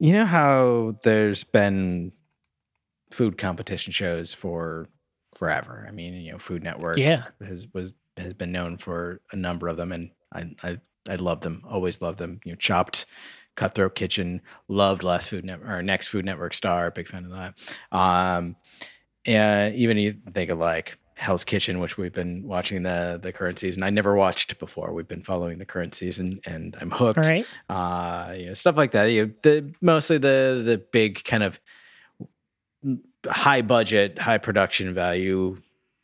you know how there's been food competition shows for forever. I mean, you know, Food Network Yeah. has was has been known for a number of them, and I I, I love them. Always love them. You know, Chopped, Cutthroat Kitchen, loved Last Food Network or Next Food Network Star. Big fan of that. Um, and even you think of like Hell's Kitchen, which we've been watching the the current season. I never watched before. We've been following the current season, and I'm hooked All right. uh, you know, stuff like that. You know, the mostly the the big kind of high budget, high production value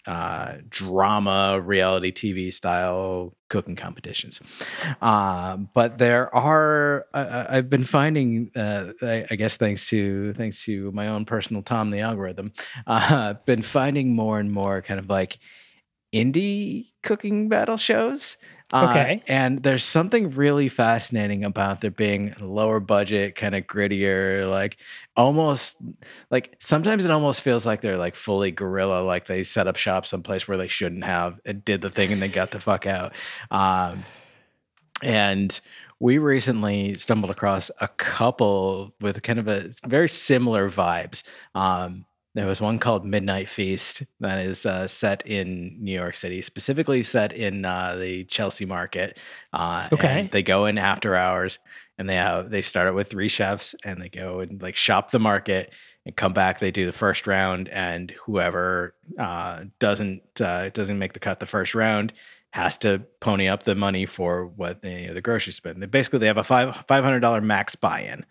uh, drama, reality TV style cooking competitions. Uh, but there are, I- I've been finding, uh, I, I guess thanks to thanks to my own personal Tom the algorithm, uh, been finding more and more kind of like indie cooking battle shows. Uh, Okay. and there's something really fascinating about there being lower budget, kind of grittier, like almost like sometimes it almost feels like they're like fully guerrilla, like they set up shop someplace where they shouldn't have and did the thing and they got the fuck out. Um, and we recently stumbled across a couple with kind of a very similar vibes. Um, there was one called Midnight Feast that is uh, set in New York City, specifically set in uh, the Chelsea market. Uh, Okay. they go in after hours, and they have they start it with three chefs, and they go and like shop the market and come back. They do the first round, and whoever uh, doesn't uh, doesn't make the cut the first round has to pony up the money for what they, the grocery spend. They basically they have a five five hundred dollar max buy in,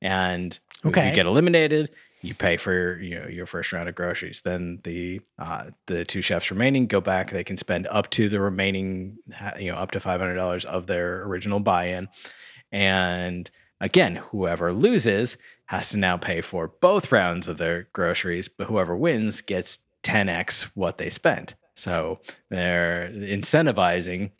and Okay. you get eliminated, you pay for you know, your first round of groceries. Then the uh, the two chefs remaining go back. They can spend up to the remaining you know up to five hundred dollars of their original buy in, and again, whoever loses has to now pay for both rounds of their groceries, but whoever wins gets 10x what they spent. So they're incentivizing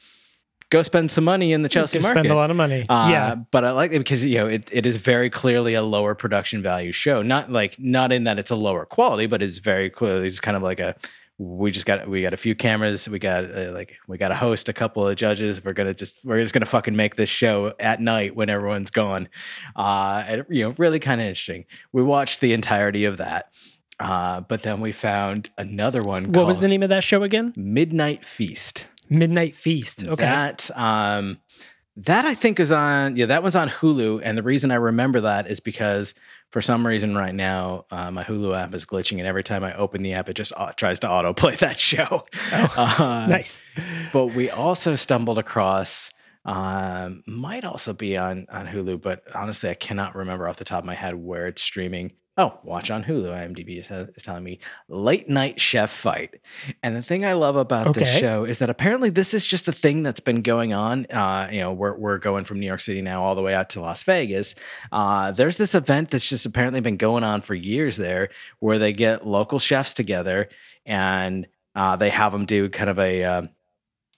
go spend some money in the Chelsea market. spend a lot of money. Uh, yeah. but I like it because you know it, it is very clearly a lower production value show. Not like not in that it's a lower quality, but it's very clearly it's kind of like a we just got we got a few cameras, we got uh, like we got a host, a couple of judges. We're gonna just we're just gonna fucking make this show at night when everyone's gone. Uh, and you know, really kind of interesting. We watched the entirety of that. Uh, but then we found another one. What was the name of that show again? Midnight Feast. Midnight Feast. Okay. That um that I think is on yeah, that one's on Hulu. And the reason I remember that is because for some reason right now, uh, my Hulu app is glitching, and every time I open the app, it just au- tries to autoplay that show. Uh, nice. But we also stumbled across um, might also be on on Hulu, but honestly, I cannot remember off the top of my head where it's streaming. Oh, watch on Hulu. IMDb is, is telling me late night chef fight. And the thing I love about this show is that apparently this is just a thing that's been going on. Uh, you know, we're we're going from New York City now all the way out to Las Vegas. Uh, there's this event that's just apparently been going on for years there, where they get local chefs together and uh, they have them do kind of a um,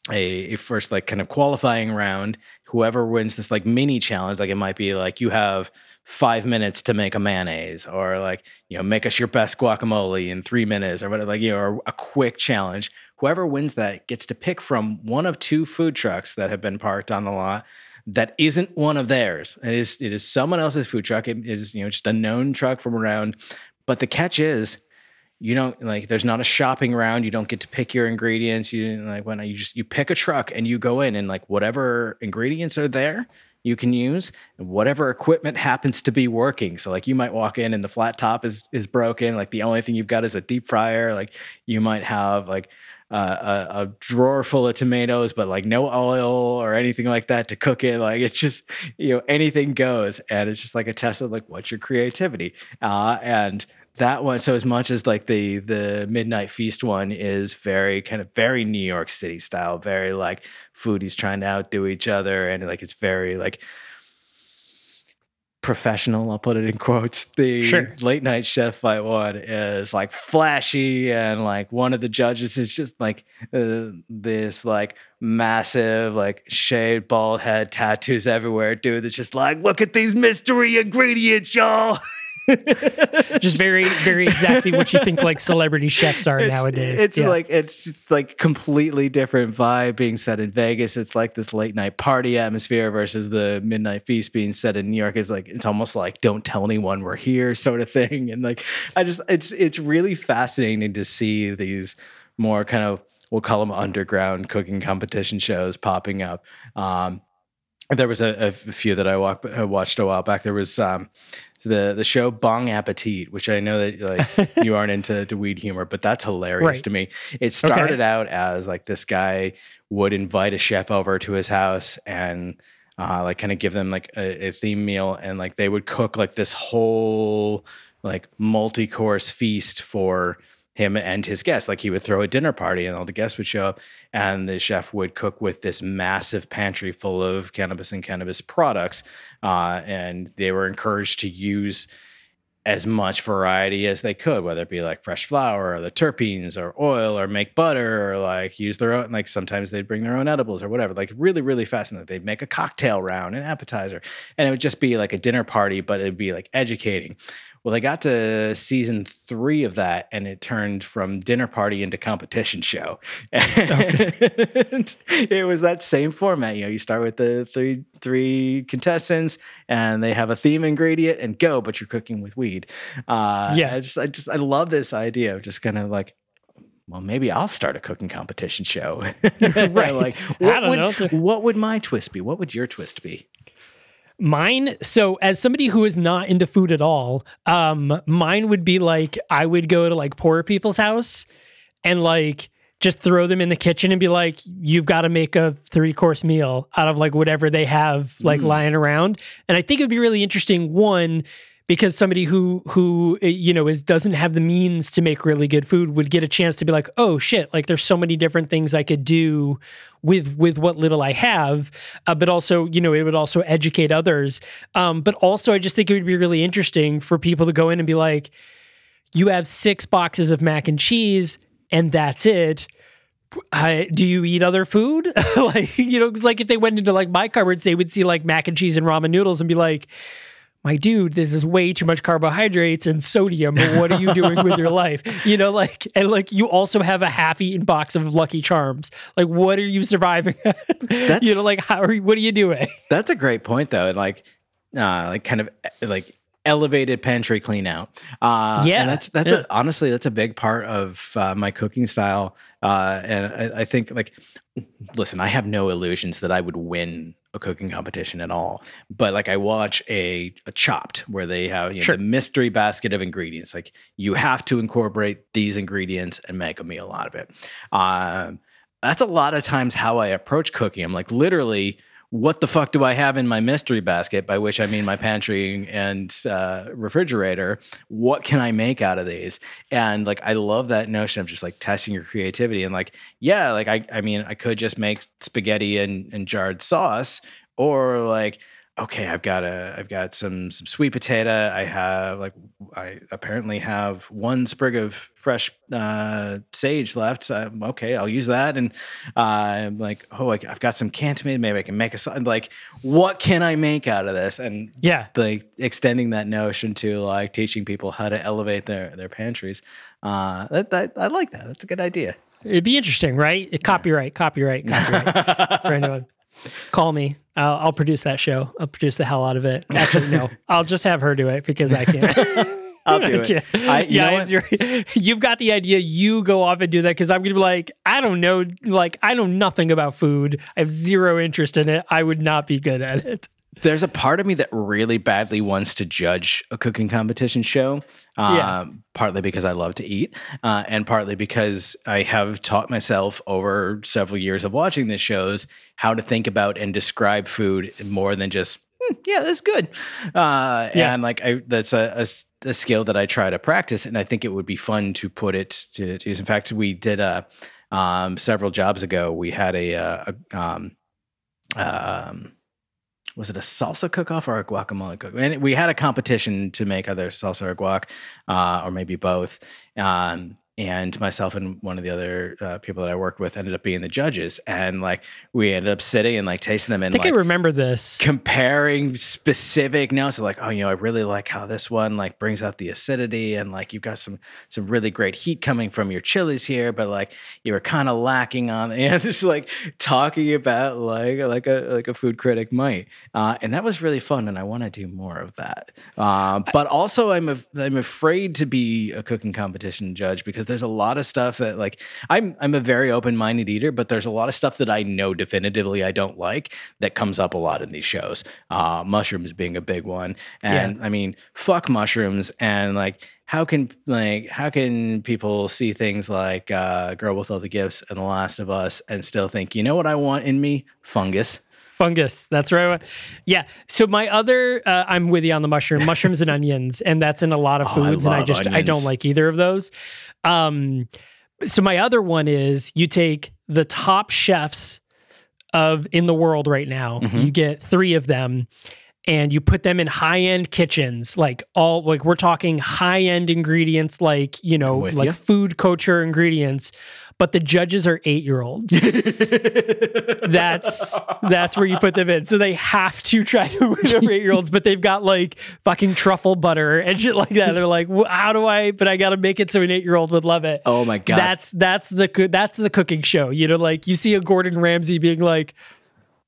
a, a first like kind of qualifying round. Whoever wins this like mini challenge, like it might be like you have five minutes to make a mayonnaise, or like you know make us your best guacamole in three minutes, or whatever, like you know, a quick challenge. Whoever wins that gets to pick from one of two food trucks that have been parked on the lot that isn't one of theirs. It is it is someone else's food truck. It is you know just a known truck from around. But the catch is you don't like there's not a shopping round you don't get to pick your ingredients you like when you just you pick a truck and you go in and like whatever ingredients are there you can use and whatever equipment happens to be working so like you might walk in and the flat top is is broken like the only thing you've got is a deep fryer like you might have like uh, a, a, drawer full of tomatoes, but like no oil or anything like that to cook it. Like it's just you know anything goes, and it's just like a test of like what's your creativity. Uh, and that one so as much as like the the midnight feast one is very kind of very new york city style very like foodies trying to outdo each other and like it's very like professional i'll put it in quotes the Sure. late night chef fight one is like flashy and like one of the judges is just like uh, this like massive like shaved bald head tattoos everywhere dude that's just like look at these mystery ingredients y'all Just very, very exactly what you think like celebrity chefs are it's, nowadays. It's Yeah. like it's like completely different vibe being set in Vegas. It's like this late night party atmosphere versus the midnight feast being set in New York. It's like it's almost like don't tell anyone we're here sort of thing. And like I just it's it's really fascinating to see these more kind of we'll call them underground cooking competition shows popping up. Um, there was a, a few that I walked, uh, watched a while back. There was um, the the show Bong Appetit, which I know that like you aren't into to weed humor, but that's hilarious Right. to me. It started out as like this guy would invite a chef over to his house and uh, like kind of give them like a, a theme meal, and like they would cook like this whole like multi course feast for him and his guests. Like he would throw a dinner party and all the guests would show up and the chef would cook with this massive pantry full of cannabis and cannabis products. Uh, and they were encouraged to use as much variety as they could, whether it be like fresh flour or the terpenes or oil or make butter or like use their own, like sometimes they'd bring their own edibles or whatever. Like really, really fascinating. They'd make a cocktail round, an appetizer, and it would just be like a dinner party, but it'd be like educating. Well, they got to season three of that, and it turned from dinner party into competition show. And it was that same format. You know, you start with the three three contestants, and they have a theme ingredient, and go. But you're cooking with weed. Uh, Yeah. I just, I just, I love this idea of just kind of like. Well, maybe I'll start a cooking competition show. Right. Like, I what don't would, know. what would my twist be? What would your twist be? Mine, so as somebody who is not into food at all, um, mine would be like I would go to like poor people's house and like just throw them in the kitchen and be like, you've got to make a three course meal out of like whatever they have like lying around. And I think it would be really interesting, one, because somebody who who uh, you know is doesn't have the means to make really good food would get a chance to be like oh shit like there's so many different things i could do with with what little i have. Uh, but also you know it would also educate others. Um, but also i just think it would be really interesting for people to go in and be like you have six boxes of mac and cheese and that's it. I, do you eat other food? like, you know, like if they went into like my cupboards, they would see like mac and cheese and ramen noodles and be like, my dude, this is way too much carbohydrates and sodium. What are you doing with your life? You know, like, and like you also have a half eaten box of Lucky Charms. Like, what are you surviving? you know, like, how are you, what are you doing? That's a great point, though, and like, uh, like kind of eh, like elevated pantry clean out. Uh, Yeah, that's that's yeah. A, honestly that's a big part of uh, my cooking style. Uh, and I, I think like, listen, I have no illusions that I would win a cooking competition at all. But like, I watch a, a Chopped where they have you know, Sure. the mystery basket of ingredients. Like, you have to incorporate these ingredients and make a meal out of it. Um, that's a lot of times how I approach cooking. I'm like, literally, what the fuck do I have in my mystery basket? By which I mean my pantry and uh, refrigerator. What can I make out of these? And like, I love that notion of just like testing your creativity. And like, yeah, like I, I mean, I could just make spaghetti and, and jarred sauce, or like, okay, I've got a, I've got some some sweet potato. I have like, I apparently have one sprig of fresh uh, sage left. So, okay, I'll use that. And uh, I'm like, oh, I, I've got some canned tomato. Maybe I can make a like, what can I make out of this? And Yeah. like extending that notion to like teaching people how to elevate their their pantries. Uh, that, that I like that. That's a good idea. It'd be interesting, right? Copyright, copyright, copyright. Call me. I'll, I'll produce that show. I'll produce the hell out of it. Actually, no. I'll just have her do it because I can't. I'll do it. I- you yeah, you've got the idea. You go off and do that because I'm gonna be like, I don't know, like I know nothing about food. I have zero interest in it. I would not be good at it. There's a part of me that really badly wants to judge a cooking competition show. Um, Yeah. Partly because I love to eat, uh, and partly because I have taught myself over several years of watching these shows how to think about and describe food more than just, "Hmm, yeah, that's good. Uh, Yeah. And like, I, that's a skill that I try to practice, and I think it would be fun to put it to, to use. In fact, we did a um, several jobs ago. We had a, uh, a um, um, was it a salsa cook-off or a guacamole cook? And we had a competition to make either salsa or guac, uh, or maybe both. Um, and myself and one of the other uh, people that I worked with ended up being the judges, and like we ended up sitting and like tasting them And I think like I remember this. comparing specific notes of like oh you know i really like how this one like brings out the acidity and like you've got some some really great heat coming from your chilies here but like you were kind of lacking on and just like talking about like like a like a food critic might uh, and that was really fun and i want to do more of that uh, but also i'm i'm afraid to be a cooking competition judge because there's a lot of stuff that like i'm i'm a very open-minded eater but there's a lot of stuff that i know definitively i don't like that comes up a lot in these shows. Uh, mushrooms being a big one. And i mean fuck mushrooms and like how can like how can people see things like uh, girl with all the gifts and the last of us and still think you know what i want in me? Fungus Fungus. That's right. Yeah. So my other, uh, I'm with you on the mushroom, mushrooms and onions, and that's in a lot of Oh, I foods, and I just I don't like either of those. Um, so my other one is you take the top chefs of in the world right now. Mm-hmm. You get three of them. And you put them in high end kitchens, like all like we're talking high end ingredients, like you know, like ya. food culture ingredients. But the judges are eight year olds that's that's where you put them in. So they have to try to win over eight year olds, but they've got like fucking truffle butter and shit like that. They're like, "Wh- how do I? But I got to make it so an eight year old would love it. oh my god That's that's the that's the cooking show. You know, like you see a Gordon Ramsay being like,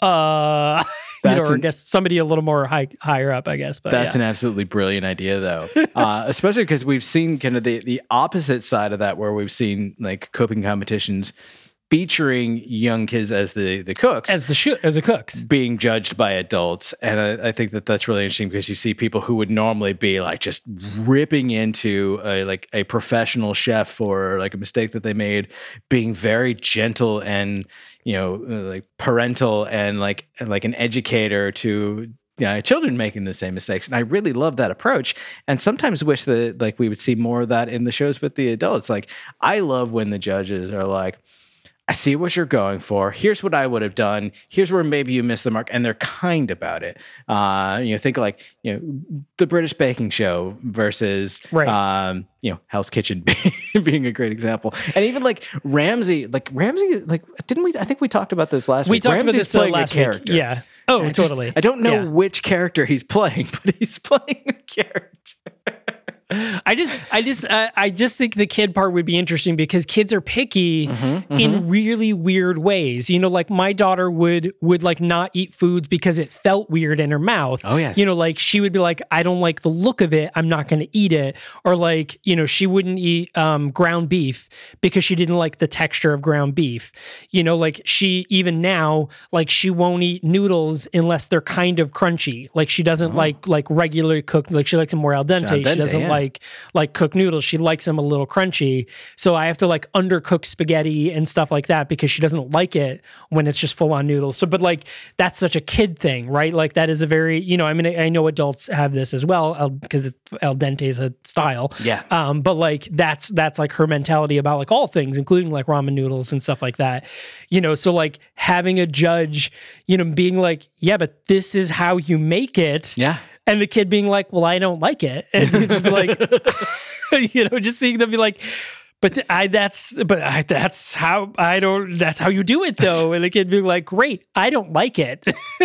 uh, you know, or I guess somebody a little more high higher up, I guess. But That's yeah. an absolutely brilliant idea, though. uh, especially because we've seen kind of the the opposite side of that, where we've seen like cooking competitions featuring young kids as the the cooks. as the sh- as the cooks. being judged by adults, and I, I think that that's really interesting because you see people who would normally be like just ripping into a like a professional chef for like a mistake that they made, being very gentle and you know uh, like parental and like like an educator to you know, children making the same mistakes. And I really love that approach. And sometimes wish that like we would see more of that in the shows with the adults. Like I love when the judges are like, I see what you're going for. Here's what I would have done. Here's where maybe you missed the mark, and they're kind about it. Uh, you know, think like you know the British Baking Show versus Right. um, you know Hell's Kitchen being a great example, and even like Ramsay, like Ramsay, like didn't we? I think we talked about this last We week. talked about Ramsay's this uh, playing last a character. week. Yeah. Oh, I just- totally. I don't know Yeah. which character he's playing, but he's playing a character. I just, I just, uh, I just think the kid part would be interesting because kids are picky Mm-hmm, in really weird ways. You know, like my daughter would would like not eat foods because it felt weird in her mouth. Oh, yeah. You know, like she would be like, I don't like the look of it. I'm not going to eat it. Or like, you know, she wouldn't eat um, ground beef because she didn't like the texture of ground beef. You know, like she even now, like she won't eat noodles unless they're kind of crunchy. Like she doesn't like like regularly cooked. Like she likes them more al dente. Oh. Al dente, she doesn't yeah. like like like cooked noodles. She likes them a little crunchy. So I have to like undercook spaghetti and stuff like that because she doesn't like it when it's just full on noodles. So, but like that's such a kid thing, right? Like that is a very you know I mean I know adults have this as well because it's al dente is a style. Yeah. Um, but like that's that's like her mentality about like all things, including like ramen noodles and stuff like that. You know, so like having a judge, you know, being like, yeah, but this is how you make it. Yeah. And the kid being like, well, I don't like it. And just be like, you know, just seeing them be like, but I that's but I, that's how I don't that's how you do it though and the kid being like great I don't like it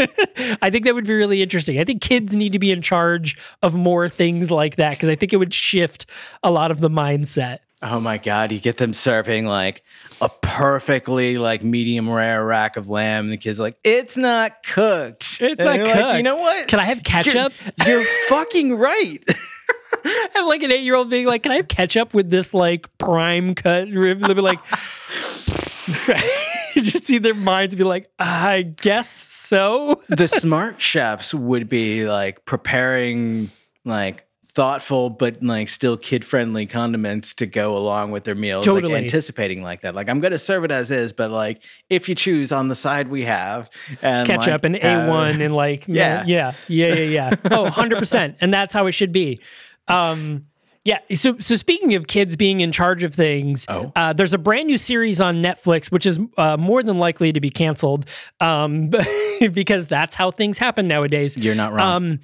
I think that would be really interesting I think kids need to be in charge of more things like that because I think it would shift a lot of the mindset Oh my god, you get them serving like a perfectly like medium rare rack of lamb. The kid's like, it's not cooked. It's And not cooked. Like, you know what? can I have ketchup You're, you're fucking right. I'm like an eight year old being like, can I have ketchup with this like prime cut rib? They'll be like, you just see their minds be like, I guess so. the smart chefs would be like preparing like thoughtful but like still kid friendly condiments to go along with their meals Totally. like anticipating like that like i'm gonna serve it as is but like if you choose on the side we have and ketchup like, and A1 and like Yeah. yeah yeah yeah yeah oh 100% and that's how it should be um yeah so so speaking of kids being in charge of things Oh. uh, there's a brand new series on netflix which is uh, more than likely to be canceled um because that's how things happen nowadays You're not wrong. um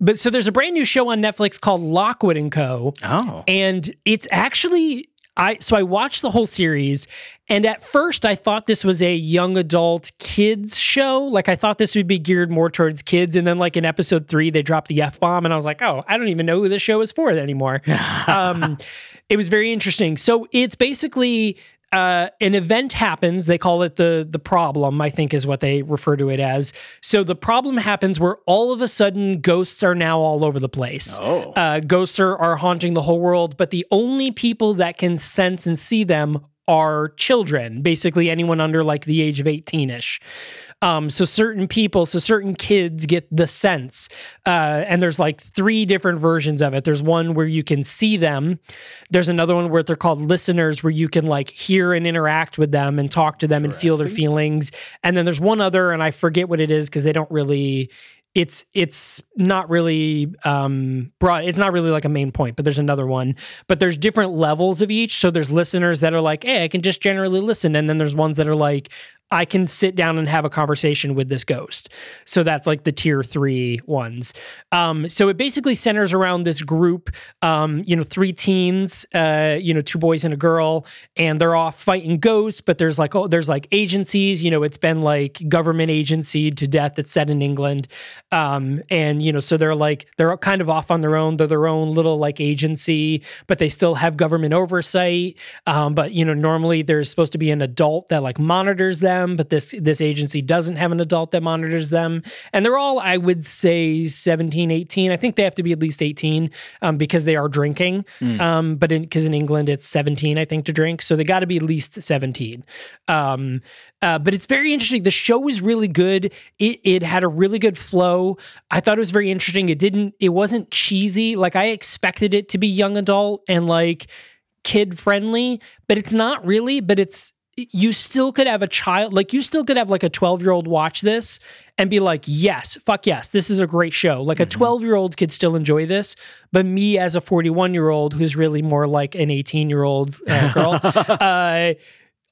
but so there's a brand new show on netflix called lockwood and co oh and it's actually I so I watched the whole series and at first I thought this was a young adult kids show. Like I thought this would be geared more towards kids and then like in episode 3 they dropped the F bomb and I was like, "Oh, I don't even know who this show is for anymore." um it was very interesting. So it's basically uh, an event happens. They call it the the problem. I think is what they refer to it as. So the problem happens where all of a sudden ghosts are now all over the place. Oh. uh, ghosts are, are haunting the whole world, but the only people that can sense and see them are children. Basically, anyone under like the age of eighteen ish. Um, so certain people, so certain kids get the sense, uh, and there's like three different versions of it. There's one where you can see them. There's another one where they're called listeners, where you can like hear and interact with them and talk to them and feel their feelings. And then there's one other, and I forget what it is because they don't really. It's it's not really um broad. It's not really like a main point, but there's another one. But there's different levels of each. So there's listeners that are like, hey, I can just generally listen, and then there's ones that are like, I can sit down and have a conversation with this ghost. So that's like the tier three ones. Um, so it basically centers around this group, um, you know, three teens, uh, you know, two boys and a girl, and they're off fighting ghosts. But there's like, oh, there's like agencies. You know, it's been like government agency to death. It's set in England, um, and you know, so they're like they're kind of off on their own. They're their own little like agency, but they still have government oversight. Um, but you know, normally there's supposed to be an adult that like monitors them, but this this agency doesn't have an adult that monitors them. And they're all, I would say, 17, 18. I think they have to be at least 18 um, because they are drinking. Um, but in because in England it's 17, I think, to drink. So they got to be at least 17. Um, uh, but it's very interesting. The show was really good. It it had a really good flow. I thought it was very interesting. It didn't. It wasn't cheesy. Like I expected it to be young adult and like kid friendly, but it's not really. But it's you still could have a child like you still could have like a 12 year old watch this and be like yes fuck yes this is a great show. Like a 12 year old could still enjoy this but me as a 41 year old who's really more like an 18 year old uh, girl uh,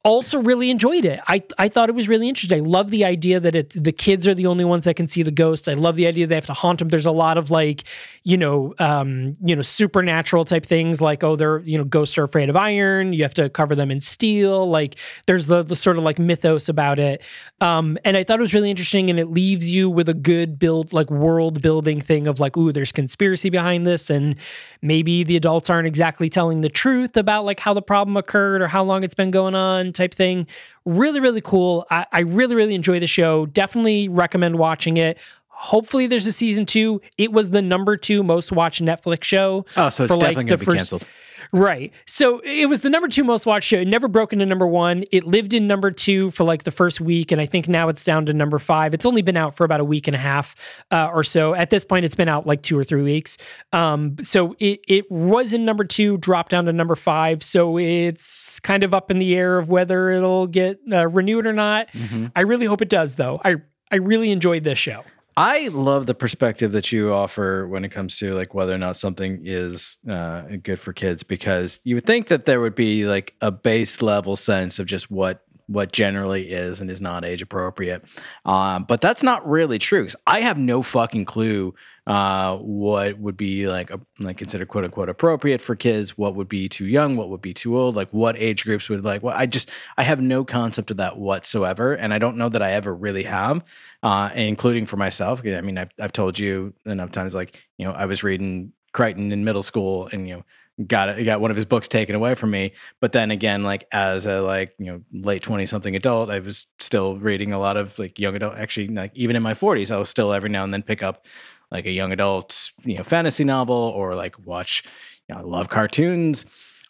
also really enjoyed it. I, I thought it was really interesting. I love the idea that it the kids are the only ones that can see the ghosts. I love the idea they have to haunt them. There's a lot of like, you know, um, you know, supernatural type things like, oh, they're, you know, ghosts are afraid of iron. You have to cover them in steel. Like there's the, the sort of like mythos about it. Um, and I thought it was really interesting and it leaves you with a good build, like world building thing of like, ooh, there's conspiracy behind this. And maybe the adults aren't exactly telling the truth about like how the problem occurred or how long it's been going on type thing. Really, really cool. I, I really, really enjoy the show. Definitely recommend watching it. Hopefully, there's a season two. It was the number two most watched Netflix show. Oh, so it's for, like, definitely the gonna be first- canceled. Right. So it was the number two most watched show. It never broke into number one. It lived in number two for like the first week, and I think now it's down to number five. It's only been out for about a week and a half uh, or so. At this point, it's been out like two or three weeks. Um, so it it was in number two, dropped down to number five. So it's kind of up in the air of whether it'll get uh, renewed or not. I really hope it does, though. I I really enjoyed this show. I love the perspective that you offer when it comes to like whether or not something is uh, good for kids, because you would think that there would be like a base level sense of just what what generally is and is not age appropriate, um, but that's not really true. 'cause I have no fucking clue uh, what would be like a, like considered quote unquote appropriate for kids, what would be too young, what would be too old, like what age groups would like. Well, I just I have no concept of that whatsoever, and I don't know that I ever really have, uh, including for myself. I mean, I've I've told you enough times, like you know, I was reading Crichton in middle school, and you know got it got one of his books taken away from me but then again like as a like you know late 20 something adult i was still reading a lot of like young adult actually like even in my 40s i was still every now and then pick up like a young adult you know fantasy novel or like watch you know I love cartoons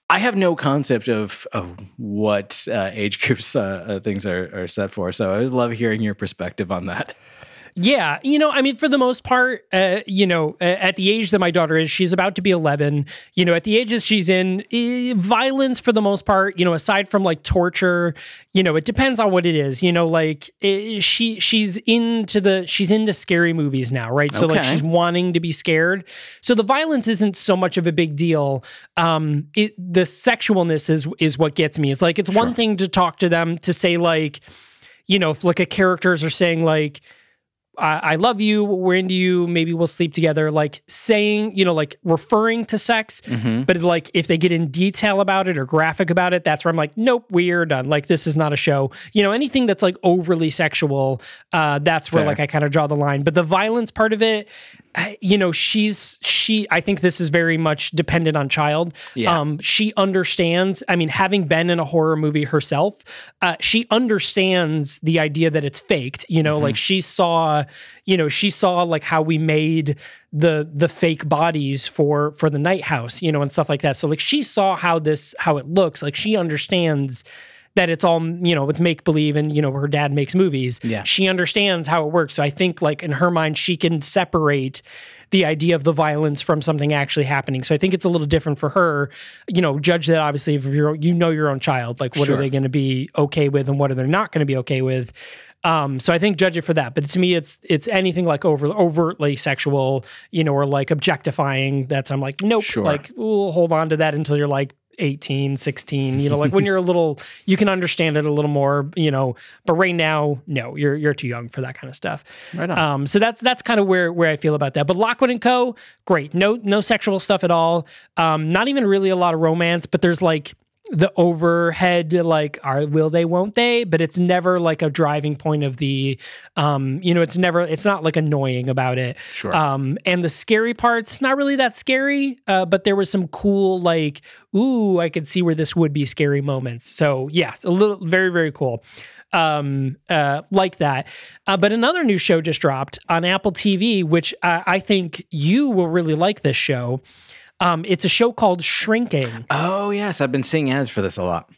I have no concept of of what uh, age groups uh, uh, things are, are set for, so I always love hearing your perspective on that. Yeah, you know, I mean, for the most part, uh, you know, at the age that my daughter is, she's about to be 11. You know, at the ages she's in, eh, violence for the most part, you know, aside from like torture, you know, it depends on what it is. You know, like eh, she she's into the she's into scary movies now, right? So like she's wanting to be scared. So the violence isn't so much of a big deal. Um, it the sexualness is is what gets me. It's like it's one thing to talk to them to say like, you know, if like a characters are saying like. I, I love you, we're into you, maybe we'll sleep together. Like saying, you know, like referring to sex, but like if they get in detail about it or graphic about it, that's where I'm like, nope, we're done. Like this is not a show. You know, anything that's like overly sexual, uh, that's where Fair. like I kind of draw the line. But the violence part of it, you know, she's she. I think this is very much dependent on child. Yeah. Um, she understands. I mean, having been in a horror movie herself, uh, she understands the idea that it's faked. You know, like she saw, you know, she saw like how we made the the fake bodies for for the night house, you know, and stuff like that. So like she saw how this how it looks. Like she understands that it's all you know it's make believe and you know her dad makes movies Yeah. she understands how it works so i think like in her mind she can separate the idea of the violence from something actually happening so i think it's a little different for her you know judge that obviously if you're you know your own child like what Sure. are they going to be okay with and what are they not going to be okay with um, so I think judge it for that, but to me, it's it's anything like over overtly sexual, you know, or like objectifying. That's I'm like, nope. Sure. Like we'll hold on to that until you're like 18, 16, you know, like when you're a little, you can understand it a little more, you know, but right now, no, you're, you're too young for that kind of stuff. Right on. Um, so that's, that's kind of where, where I feel about that. But Lockwood and Co, great. No, no sexual stuff at all. Um, not even really a lot of romance, but there's like, the overhead like are will they won't they? But it's never like a driving point of the um you know it's never it's not like annoying about it. Sure. um and the scary parts not really that scary uh but there was some cool like ooh i could see where this would be scary moments. So it's a little very very cool. Um uh like that. Uh, but another new show just dropped on apple tv which uh, i think you will really like this show um it's a show called shrinking. Oh yes, I've been seeing ads for this a lot.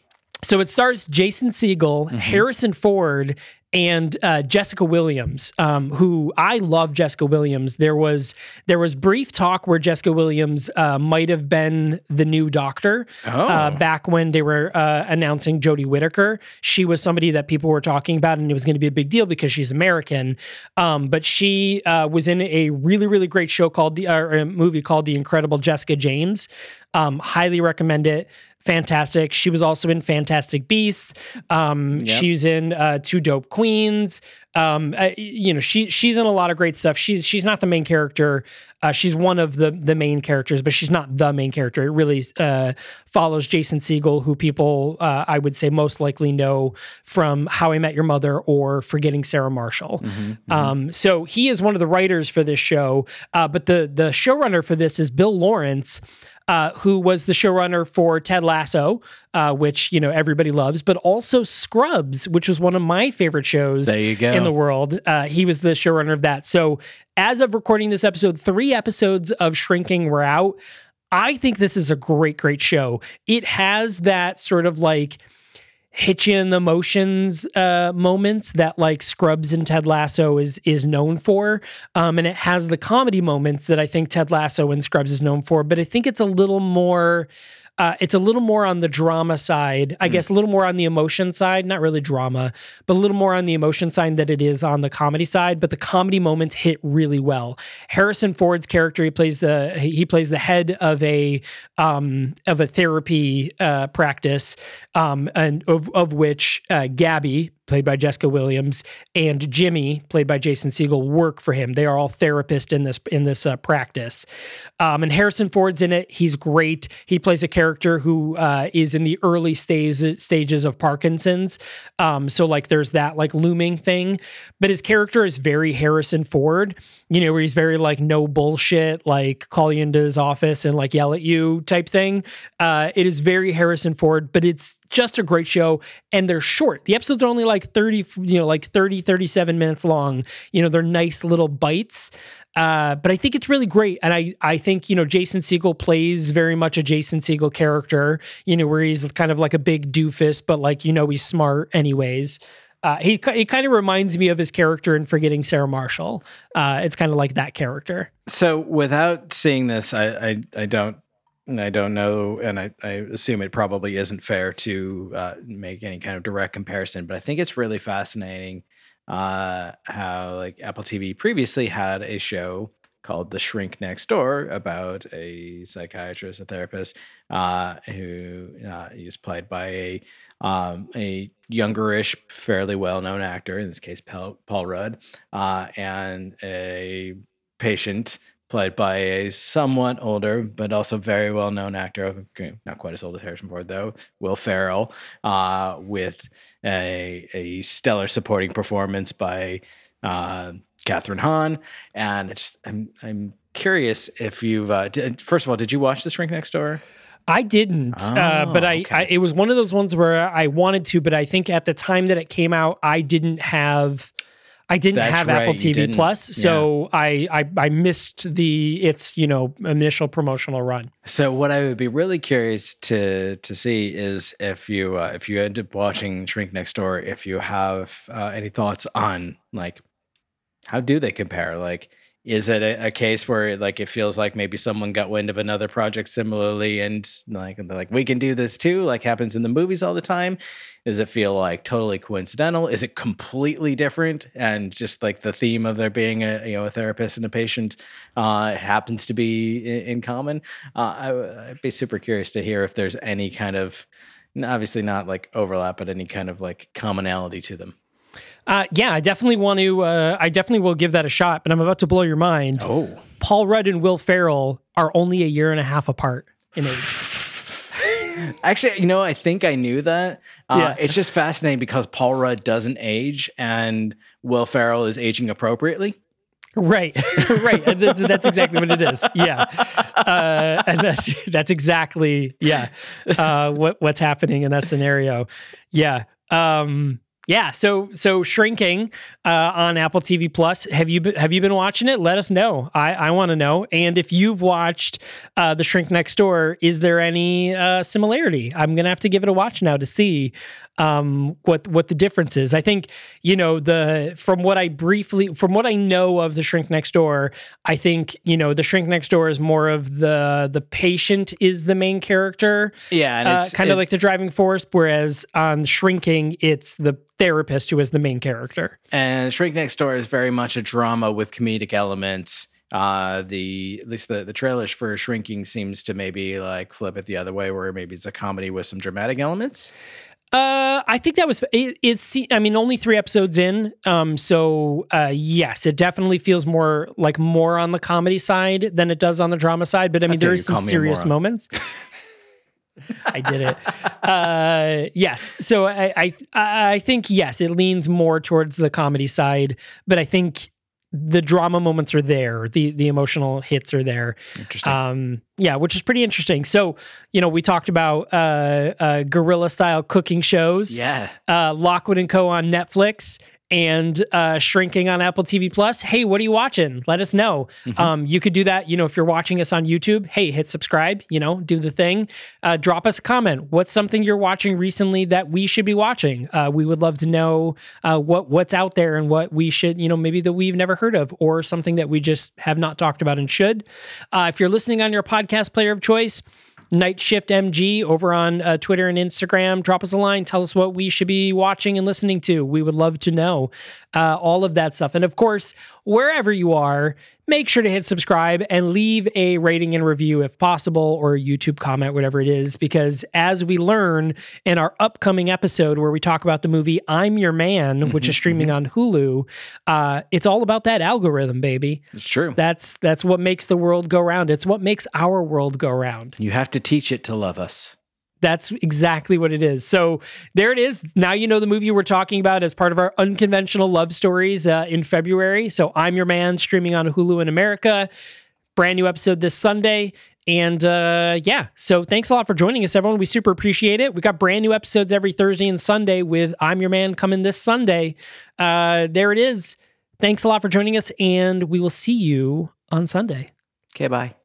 so it stars Jason Segel, Harrison Ford, and uh, Jessica Williams, um, who I love. Jessica Williams. There was there was brief talk where Jessica Williams uh, might have been the new Doctor. Uh, Oh. back when they were uh, announcing Jodie Whittaker, she was somebody that people were talking about, and it was going to be a big deal because she's American. Um, but she uh, was in a really really great show called the or a movie called The Incredible Jessica James. Um, highly recommend it fantastic. She was also in Fantastic Beasts. Um, Yep. She's in uh, Two Dope Queens. Um, uh, you know, she she's in a lot of great stuff. She's she's not the main character. Uh, she's one of the the main characters, but she's not the main character. It really uh, follows Jason Segel, who people uh, I would say most likely know from How I Met Your Mother or Forgetting Sarah Marshall. Um, so he is one of the writers for this show, uh, but the the showrunner for this is Bill Lawrence uh, who was the showrunner for Ted Lasso, uh, which you know everybody loves, but also Scrubs, which was one of my favorite shows There you go. in the world. Uh, he was the showrunner of that. So as of recording this episode, three episodes of Shrinking were out. I think this is a great, great show. It has that sort of like hit you in the motions uh, moments that like Scrubs and Ted Lasso is is known for, um, and it has the comedy moments that I think Ted Lasso and Scrubs is known for. But I think it's a little more. Uh, it's a little more on the drama side, I guess, a little more on the emotion side, not really drama, but a little more on the emotion side that it is on the comedy side. But the comedy moments hit really well. Harrison Ford's character, he plays the he plays the head of a um, of a therapy uh, practice, um, and of of which uh, Gabby, played by Jessica Williams, and Jimmy, played by Jason Segel, work for him. They are all therapists in this in this uh, practice. Um, and Harrison Ford's in it. He's great. He plays a character who uh, is in the early stage, stages of Parkinson's. Um, so like there's that like looming thing, but his character is very Harrison Ford. You know, where he's very like no bullshit, like call you into his office and like yell at you type thing. Uh, it is very Harrison Ford, but it's just a great show and they're short. The episodes are only like 30, you know, like 30, 37 minutes long. You know, they're nice little bites. Uh, but I think it's really great. And I, I think, you know, Jason Segel plays very much a Jason Segel character, you know, where he's kind of like a big doofus, but like, you know, he's smart anyways. Uh, he he kind of reminds me of his character in Forgetting Sarah Marshall. Uh, it's kind of like that character. So without seeing this, I I, I don't I don't know, and I, I assume it probably isn't fair to uh, make any kind of direct comparison. But I think it's really fascinating uh, how like Apple TV previously had a show called The Shrink Next Door about a psychiatrist, a therapist uh, who uh, is played by a um, a youngerish, fairly well known actor. In this case, Paul, Rudd, uh, and a patient played by a somewhat older but also very well known actor, not quite as old as Harrison Ford though, Will Ferrell, uh, with a, a stellar supporting performance by uh, Kathryn Hahn. And just, I'm, I'm curious if you've, uh, did, first of all, did you watch The Shrink Next Door? I didn't, uh, Oh, but I, okay. I it was one of those ones where I wanted to, but I think at the time that it came out, I didn't have. I didn't That's have right, Apple TV. Plus, so I, I I missed the its you know initial promotional run. So what I would be really curious to to see is if you uh, if you end up watching Shrink Next Door, if you have uh, any thoughts on like how do they compare? Like, is it a, a case where like it feels like maybe someone got wind of another project similarly and like they're like we can do this too, like happens in the movies all the time? Does it feel like totally coincidental? Is it completely different and just like the theme of there being a you know a therapist and a patient uh, happens to be in, in common? Uh, I, I'd be super curious to hear if there's any kind of obviously not like overlap, but any kind of like commonality to them. Uh, yeah, I definitely want to. Uh, I definitely will give that a shot. But I'm about to blow your mind. Oh, Paul Rudd and Will Ferrell are only a year and a half apart in age. Actually, you know, I think I knew that. Uh, Yeah. It's just fascinating because Paul Rudd doesn't age and Will Ferrell is aging appropriately. Right, right. That's, that's exactly what it is. Yeah, uh, and that's that's exactly yeah uh, what what's happening in that scenario. Yeah, um, yeah. So so shrinking uh, on Apple TV Plus. Have you been, have you been watching it? Let us know. I I want to know. And if you've watched uh, The Shrink Next Door, is there any uh, similarity? I'm gonna have to give it a watch now to see um, what what the difference is. I think you know the from what I briefly from what I know of the Shrink Next Door, I think you know the Shrink Next Door is more of the the patient is the main character, Yeah, and uh, it's kind of like the driving force. Whereas on Shrinking, it's the therapist who is the main character. And Shrink Next Door is very much a drama with comedic elements. Uh, the at least the the trailers for Shrinking seems to maybe like flip it the other way, where maybe it's a comedy with some dramatic elements. Uh, I think that was it, it's. I mean, only three episodes in. Um, so uh, yes, it definitely feels more like more on the comedy side than it does on the drama side. But I mean, there is some call me a serious moments. I did it. Uh, yes. So I, I I think yes, it leans more towards the comedy side, but I think the drama moments are there. The the emotional hits are there. Interesting. Um, yeah, which is pretty interesting. So, you know, we talked about uh, uh, guerrilla style cooking shows yeah. uh, Lockwood and Co. on Netflix, and uh, shrinking on Apple TV Plus, hey, what are you watching? Let us know. Mm-hmm. Um, you could do that. You know, if you're watching us on YouTube, hey, hit subscribe. You know, do the thing. Uh, drop us a comment. What's something you're watching recently that we should be watching? Uh, we would love to know uh, what what's out there and what we should, you know, maybe that we've never heard of or something that we just have not talked about and should. Uh, if you're listening on your podcast player of choice. Night Shift MG over on uh, Twitter and Instagram. Drop us a line. Tell us what we should be watching and listening to. We would love to know uh, all of that stuff. And of course, wherever you are, make sure to hit subscribe and leave a rating and review if possible, or a YouTube comment, whatever it is. Because as we learn in our upcoming episode where we talk about the movie I'm Your Man, which is streaming on Hulu, uh, it's all about that algorithm, baby. It's true. That's that's what makes the world go round. It's what makes our world go round. you have to teach it to love us. That's exactly what it is. So there it is. Now you know the movie we're talking about as part of our unconventional love stories uh, in February. So I'm Your Man streaming on Hulu in America. Brand new episode this Sunday. And uh, yeah, so thanks a lot for joining us, everyone. We super appreciate it. We got brand new episodes every Thursday and Sunday with I'm Your Man coming this Sunday. Uh, there it is. Thanks a lot for joining us, and we will see you on Sunday. Okay, bye.